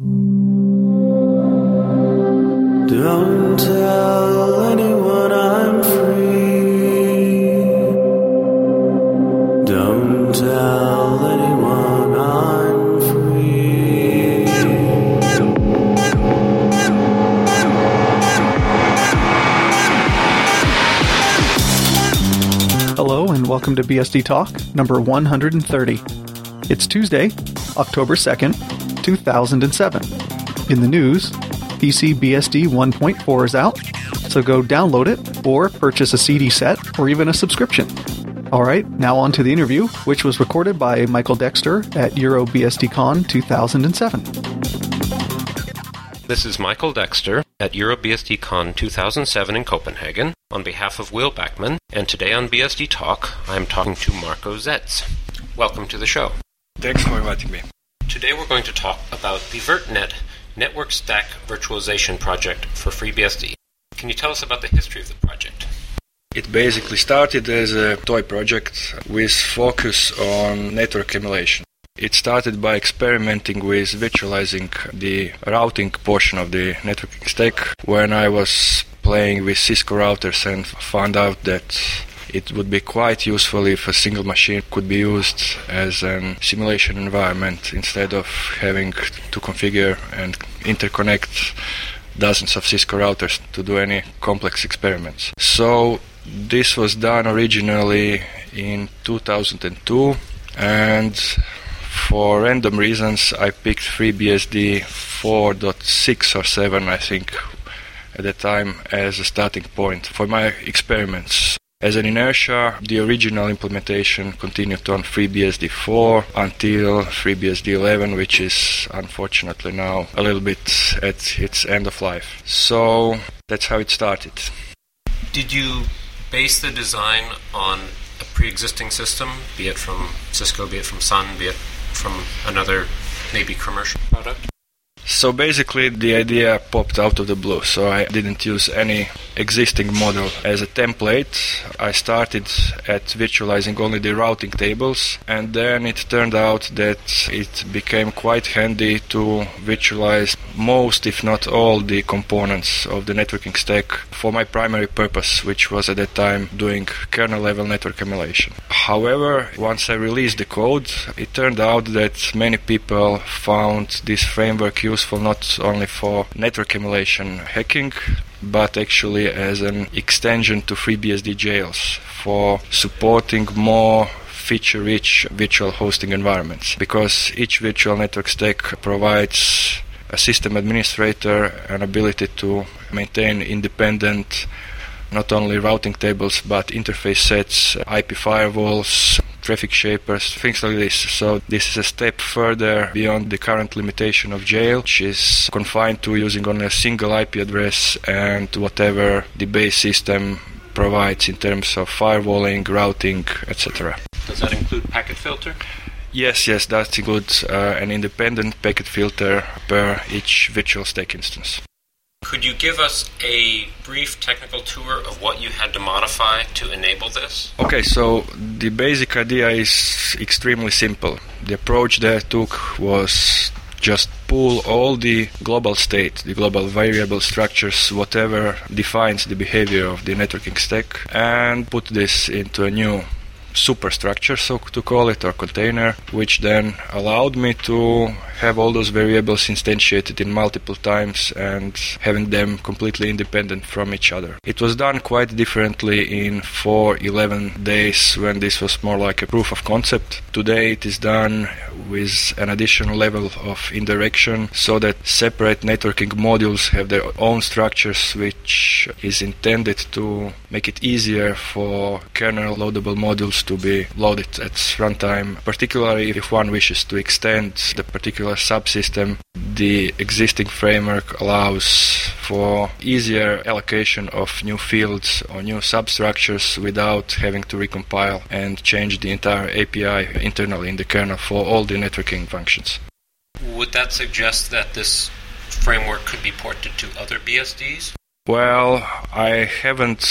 Don't tell anyone I'm free. Don't tell anyone I'm free. Hello and welcome to BSD Talk number 130. It's Tuesday, October 2nd, 2007. In the news, PC BSD 1.4 is out, so go download it or purchase a CD set or even a subscription. All right, now on to the interview, which was recorded by Michael Dexter at EuroBSDCon 2007. This is Michael Dexter at EuroBSDCon 2007 in Copenhagen on behalf of Will Backman, and today on BSD Talk, I am talking to Marko Zec. Welcome to the show. Thanks for inviting me. Today we're going to talk about the VirtNet Network Stack Virtualization Project for FreeBSD. Can you tell us about the history of the project? It basically started as a toy project with focus on network emulation. It started by experimenting with virtualizing the routing portion of the networking stack when I was playing with Cisco routers and found out that it would be quite useful if a single machine could be used as a simulation environment instead of having to configure and interconnect dozens of Cisco routers to do any complex experiments. So this was done originally in 2002 and for random reasons I picked FreeBSD 4.6 or 7 I think at the time as a starting point for my experiments. As an inertia, the original implementation continued on FreeBSD 4 until FreeBSD 11, which is unfortunately now a little bit at its end of life. So that's how it started. Did you base the design on a pre existing system, be it from Cisco, be it from Sun, be it from another maybe commercial product? So basically, the idea popped out of the blue. So I didn't use any existing model as a template. I started at virtualizing only the routing tables, and then it turned out that it became quite handy to virtualize most, if not all, the components of the networking stack for my primary purpose, which was at that time doing kernel level network emulation. However, once I released the code, it turned out that many people found this framework useful not only for network emulation hacking, but actually as an extension to FreeBSD jails for supporting more feature rich virtual hosting environments. Because each virtual network stack provides a system administrator an ability to maintain independent not only routing tables but interface sets, IP firewalls, traffic shapers, things like this. So this is a step further beyond the current limitation of jail, which is confined to using only a single IP address and whatever the base system provides in terms of firewalling, routing, etc. Does that include packet filter? Yes, yes, that includes uh, an independent packet filter per each virtual stack instance. Could you give us a brief technical tour of what you had to modify to enable this? Okay, so the basic idea is extremely simple. The approach that I took was just pull all the global state, the global variable structures, whatever defines the behavior of the networking stack, and put this into a new superstructure, so to call it, or container, which then allowed me to have all those variables instantiated in multiple times and having them completely independent from each other. It was done quite differently in 411 days when this was more like a proof of concept. Today it is done with an additional level of indirection so that separate networking modules have their own structures which is intended to make it easier for kernel loadable modules to be loaded at runtime, particularly if one wishes to extend the particular subsystem. The existing framework allows for easier allocation of new fields or new substructures without having to recompile and change the entire API internally in the kernel for all the networking functions. Would that suggest that this framework could be ported to other BSDs? Well, I haven't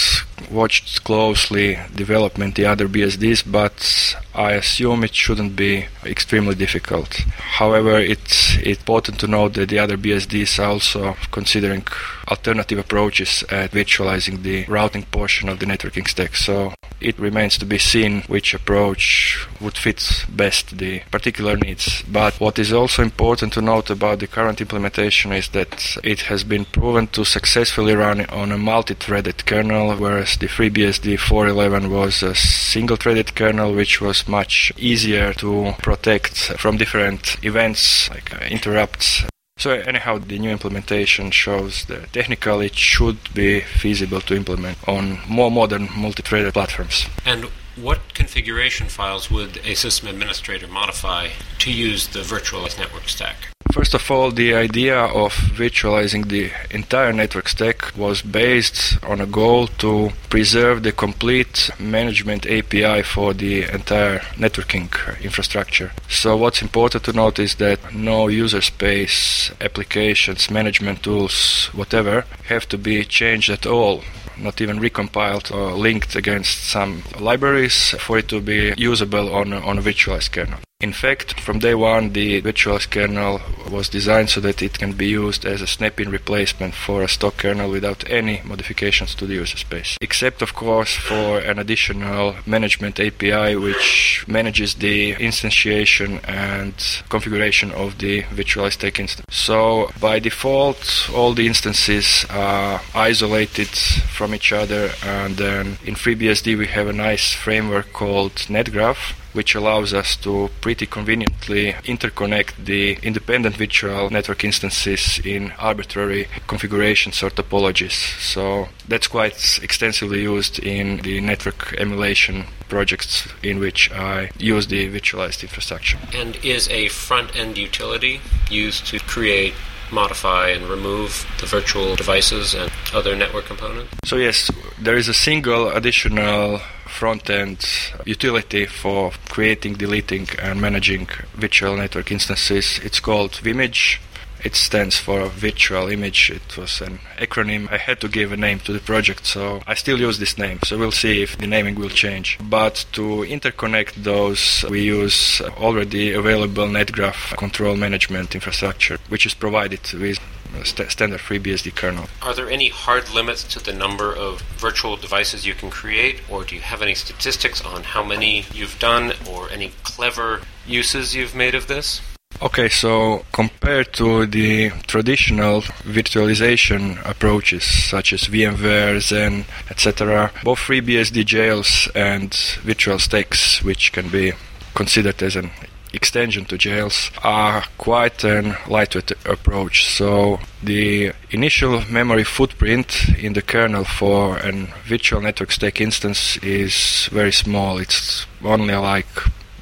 watched closely development the other BSDs, but I assume it shouldn't be extremely difficult. However, it's important to note that the other BSDs are also considering alternative approaches at virtualizing the routing portion of the networking stack. So it remains to be seen which approach would fit best the particular needs. But what is also important to note about the current implementation is that it has been proven to successfully run on a multi-threaded kernel, whereas the FreeBSD 411 was a single-threaded kernel, which was much easier to protect from different events like uh, interrupts so anyhow, the new implementation shows that technically it should be feasible to implement on more modern multi-threaded platforms. And what configuration files would a system administrator modify to use the virtualized network stack? First of all, the idea of virtualizing the entire network stack was based on a goal to preserve the complete management API for the entire networking infrastructure. So, what's important to note is that no user space, applications, management tools, whatever, have to be changed at all not even recompiled or linked against some libraries for it to be usable on, on a virtualized kernel. In fact, from day one, the virtualized kernel was designed so that it can be used as a snap-in replacement for a stock kernel without any modifications to the user space. Except, of course, for an additional management API which manages the instantiation and configuration of the virtualized stack instance. So, by default, all the instances are isolated from each other, and then in FreeBSD we have a nice framework called NetGraph which allows us to pretty conveniently interconnect the independent virtual network instances in arbitrary configurations or topologies. So that's quite extensively used in the network emulation projects in which I use the virtualized infrastructure. And is a front end utility used to create modify and remove the virtual devices and other network components? So, yes, there is a single additional front-end utility for creating, deleting, and managing virtual network instances. It's called Vimage. It stands for Virtual Image. It was an acronym. I had to give a name to the project, so I still use this name. So we'll see if the naming will change. But to interconnect those, we use already available NetGraph control management infrastructure, which is provided with st- standard FreeBSD kernel. Are there any hard limits to the number of virtual devices you can create, or do you have any statistics on how many you've done, or any clever uses you've made of this? Okay, so compared to the traditional virtualization approaches such as VMware, Xen, etc., both FreeBSD jails and virtual stacks, which can be considered as an extension to jails are quite a lightweight approach. So the initial memory footprint in the kernel for a virtual network stack instance is very small. It's only like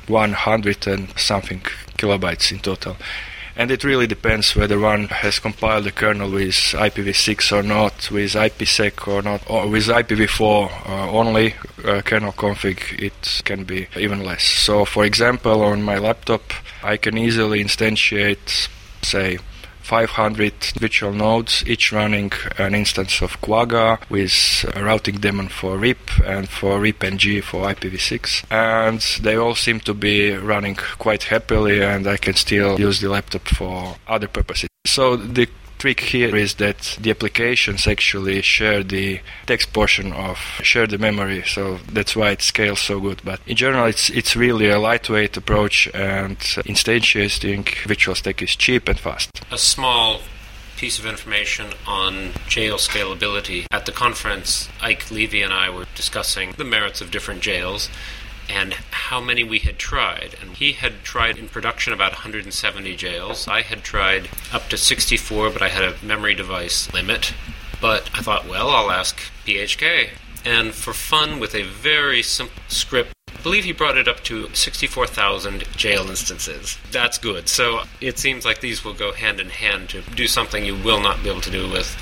100 and something kilobytes in total and it really depends whether one has compiled the kernel with IPv6 or not, with IPsec or not, or with IPv4 uh, only uh, kernel config, it can be even less. So, for example, on my laptop, I can easily instantiate, say, 500 virtual nodes, each running an instance of Quagga with a routing daemon for RIP and for RIP-NG for IPv6. And they all seem to be running quite happily, and I can still use the laptop for other purposes. So the trick here is that the applications actually share the text portion of share the memory so that's why it scales so good. But in general it's it's really a lightweight approach and instantiating virtual stack is cheap and fast. A small piece of information on jail scalability. At the conference, Ike Levy and I were discussing the merits of different jails and how many we had tried. And he had tried in production about 170 jails. I had tried up to 64, but I had a memory device limit. But I thought, well, I'll ask PHK. And for fun, with a very simple script, I believe he brought it up to 64,000 jail instances. That's good. So it seems like these will go hand in hand to do something you will not be able to do with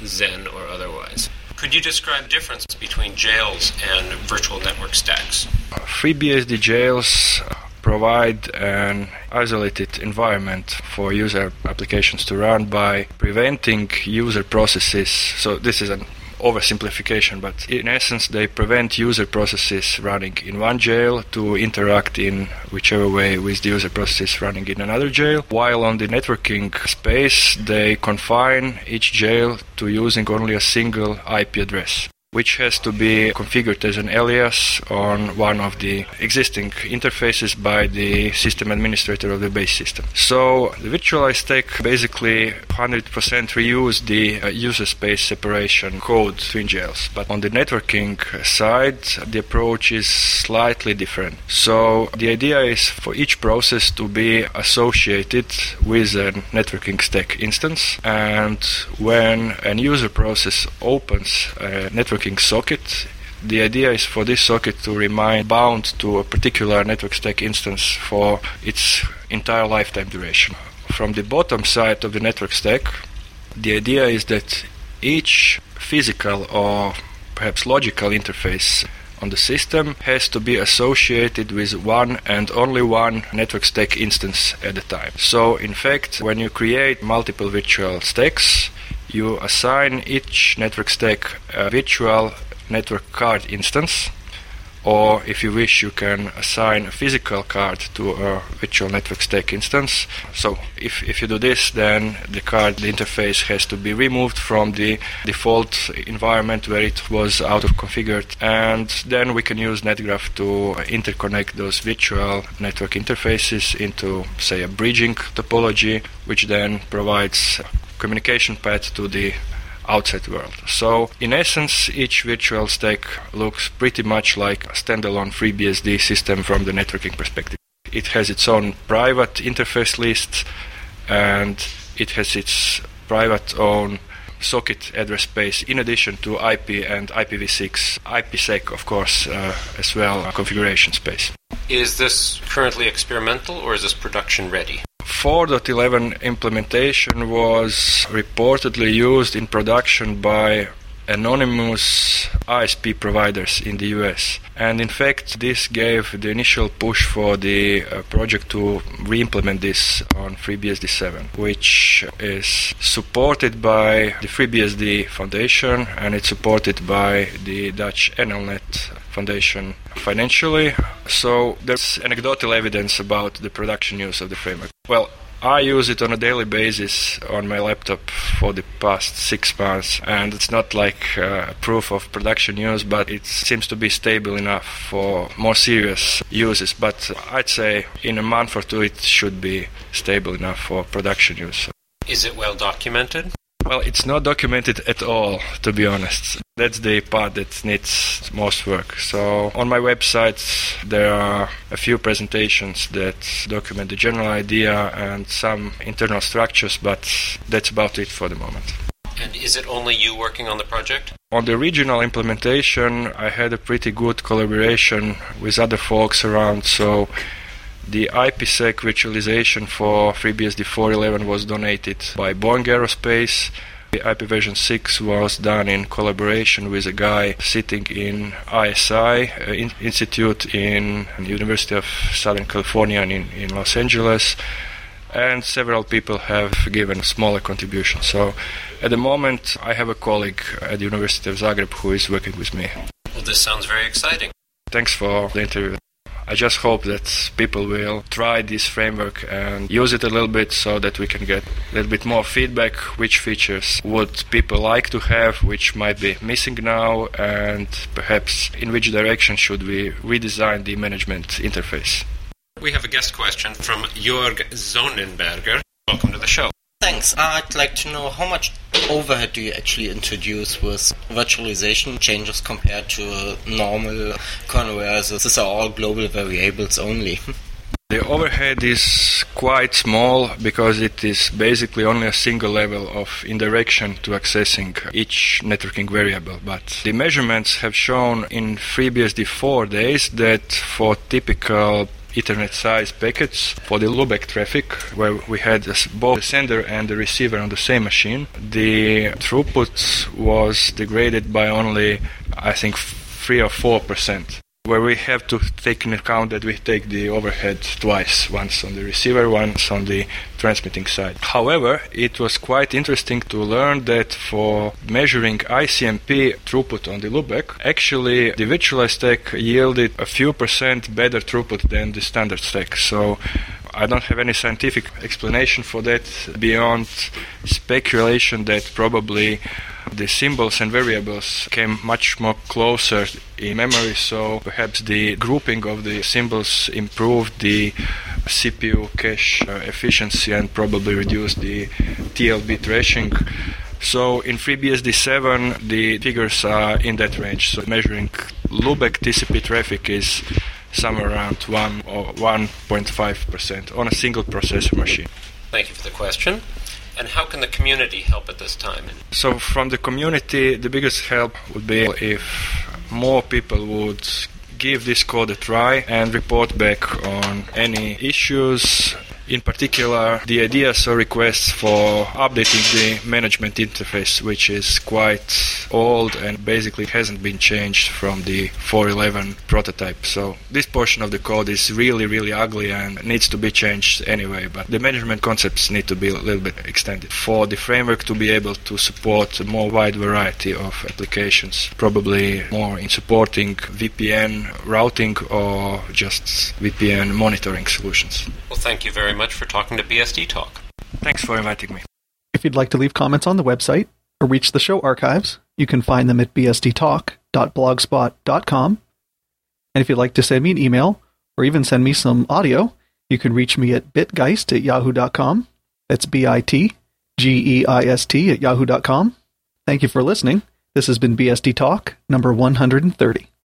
Xen or otherwise. Could you describe difference between jails and virtual network stacks? FreeBSD jails provide an isolated environment for user applications to run by preventing user processes. So this is an oversimplification, but in essence, they prevent user processes running in one jail to interact in whichever way with the user processes running in another jail. While on the networking space, they confine each jail to using only a single IP address which has to be configured as an alias on one of the existing interfaces by the system administrator of the base system. So the virtualized stack basically 100% reuse the uh, user space separation code jails. But on the networking side, the approach is slightly different. So the idea is for each process to be associated with a networking stack instance. And when a user process opens a networking networking socket. The idea is for this socket to remain bound to a particular network stack instance for its entire lifetime duration. From the bottom side of the network stack, the idea is that each physical or perhaps logical interface on the system has to be associated with one and only one network stack instance at a time. So, in fact, when you create multiple virtual stacks, you assign each network stack a virtual network card instance or if you wish you can assign a physical card to a virtual network stack instance. So if, if you do this then the card the interface has to be removed from the default environment where it was auto configured and then we can use netgraph to interconnect those virtual network interfaces into say a bridging topology which then provides communication path to the outside world. So, in essence, each virtual stack looks pretty much like a standalone FreeBSD system from the networking perspective. It has its own private interface list and it has its private own socket address space in addition to IP and IPv6, IPsec, of course, uh, as well, configuration space. Is this currently experimental or is this production ready? 4.11 implementation was reportedly used in production by anonymous ISP providers in the US. And in fact, this gave the initial push for the uh, project to re implement this on FreeBSD 7, which is supported by the FreeBSD Foundation and it's supported by the Dutch NLnet Foundation financially. So there's anecdotal evidence about the production use of the framework. Well, I use it on a daily basis on my laptop for the past six months, and it's not like uh, proof of production use, but it seems to be stable enough for more serious uses. But I'd say in a month or two, it should be stable enough for production use. Is it well documented? Well, it's not documented at all, to be honest. That's the part that needs most work. So, on my website, there are a few presentations that document the general idea and some internal structures, but that's about it for the moment. And is it only you working on the project? On the regional implementation, I had a pretty good collaboration with other folks around, so the IPsec virtualization for FreeBSD 4.11 was donated by Boeing Aerospace. The IP version 6 was done in collaboration with a guy sitting in ISI uh, in Institute in University of Southern California in, in Los Angeles and several people have given smaller contributions. So at the moment I have a colleague at the University of Zagreb who is working with me. Well, this sounds very exciting. Thanks for the interview. I just hope that people will try this framework and use it a little bit so that we can get a little bit more feedback which features would people like to have which might be missing now and perhaps in which direction should we redesign the management interface. We have a guest question from Jörg Sonnenberger. Welcome to the show. Thanks. I'd like to know how much overhead do you actually introduce with virtualization changes compared to normal kernel these are all global variables only? The overhead is quite small because it is basically only a single level of indirection to accessing each networking variable. But the measurements have shown in FreeBSD 4 days that for typical Ethernet size packets for the loopback traffic, where we had both the sender and the receiver on the same machine. The throughput was degraded by only, I think, 3 or 4 percent where we have to take into account that we take the overhead twice, once on the receiver, once on the transmitting side. However, it was quite interesting to learn that for measuring ICMP throughput on the loopback, actually the virtualized stack yielded a few percent better throughput than the standard stack. So I don't have any scientific explanation for that beyond speculation that probably the symbols and variables came much more closer in memory, so perhaps the grouping of the symbols improved the CPU cache uh, efficiency and probably reduced the TLB thrashing. So in FreeBSD7, the figures are in that range. So measuring loopback TCP traffic is somewhere around 1 or 1.5% on a single processor machine. Thank you for the question. And how can the community help at this time? So, from the community, the biggest help would be if more people would give this code a try and report back on any issues in particular the ideas or requests for updating the management interface, which is quite old and basically hasn't been changed from the 4.11 prototype. So this portion of the code is really, really ugly and needs to be changed anyway. But the management concepts need to be a little bit extended for the framework to be able to support a more wide variety of applications, probably more in supporting VPN routing or just VPN monitoring solutions. Well, thank you very much for talking to BSD Talk. Thanks for inviting me. If you'd like to leave comments on the website or reach the show archives, you can find them at bsdtalk.blogspot.com. And if you'd like to send me an email or even send me some audio, you can reach me at bitgeist at yahoo.com. That's B I T G E I S T at yahoo.com. Thank you for listening. This has been BSD Talk number 130.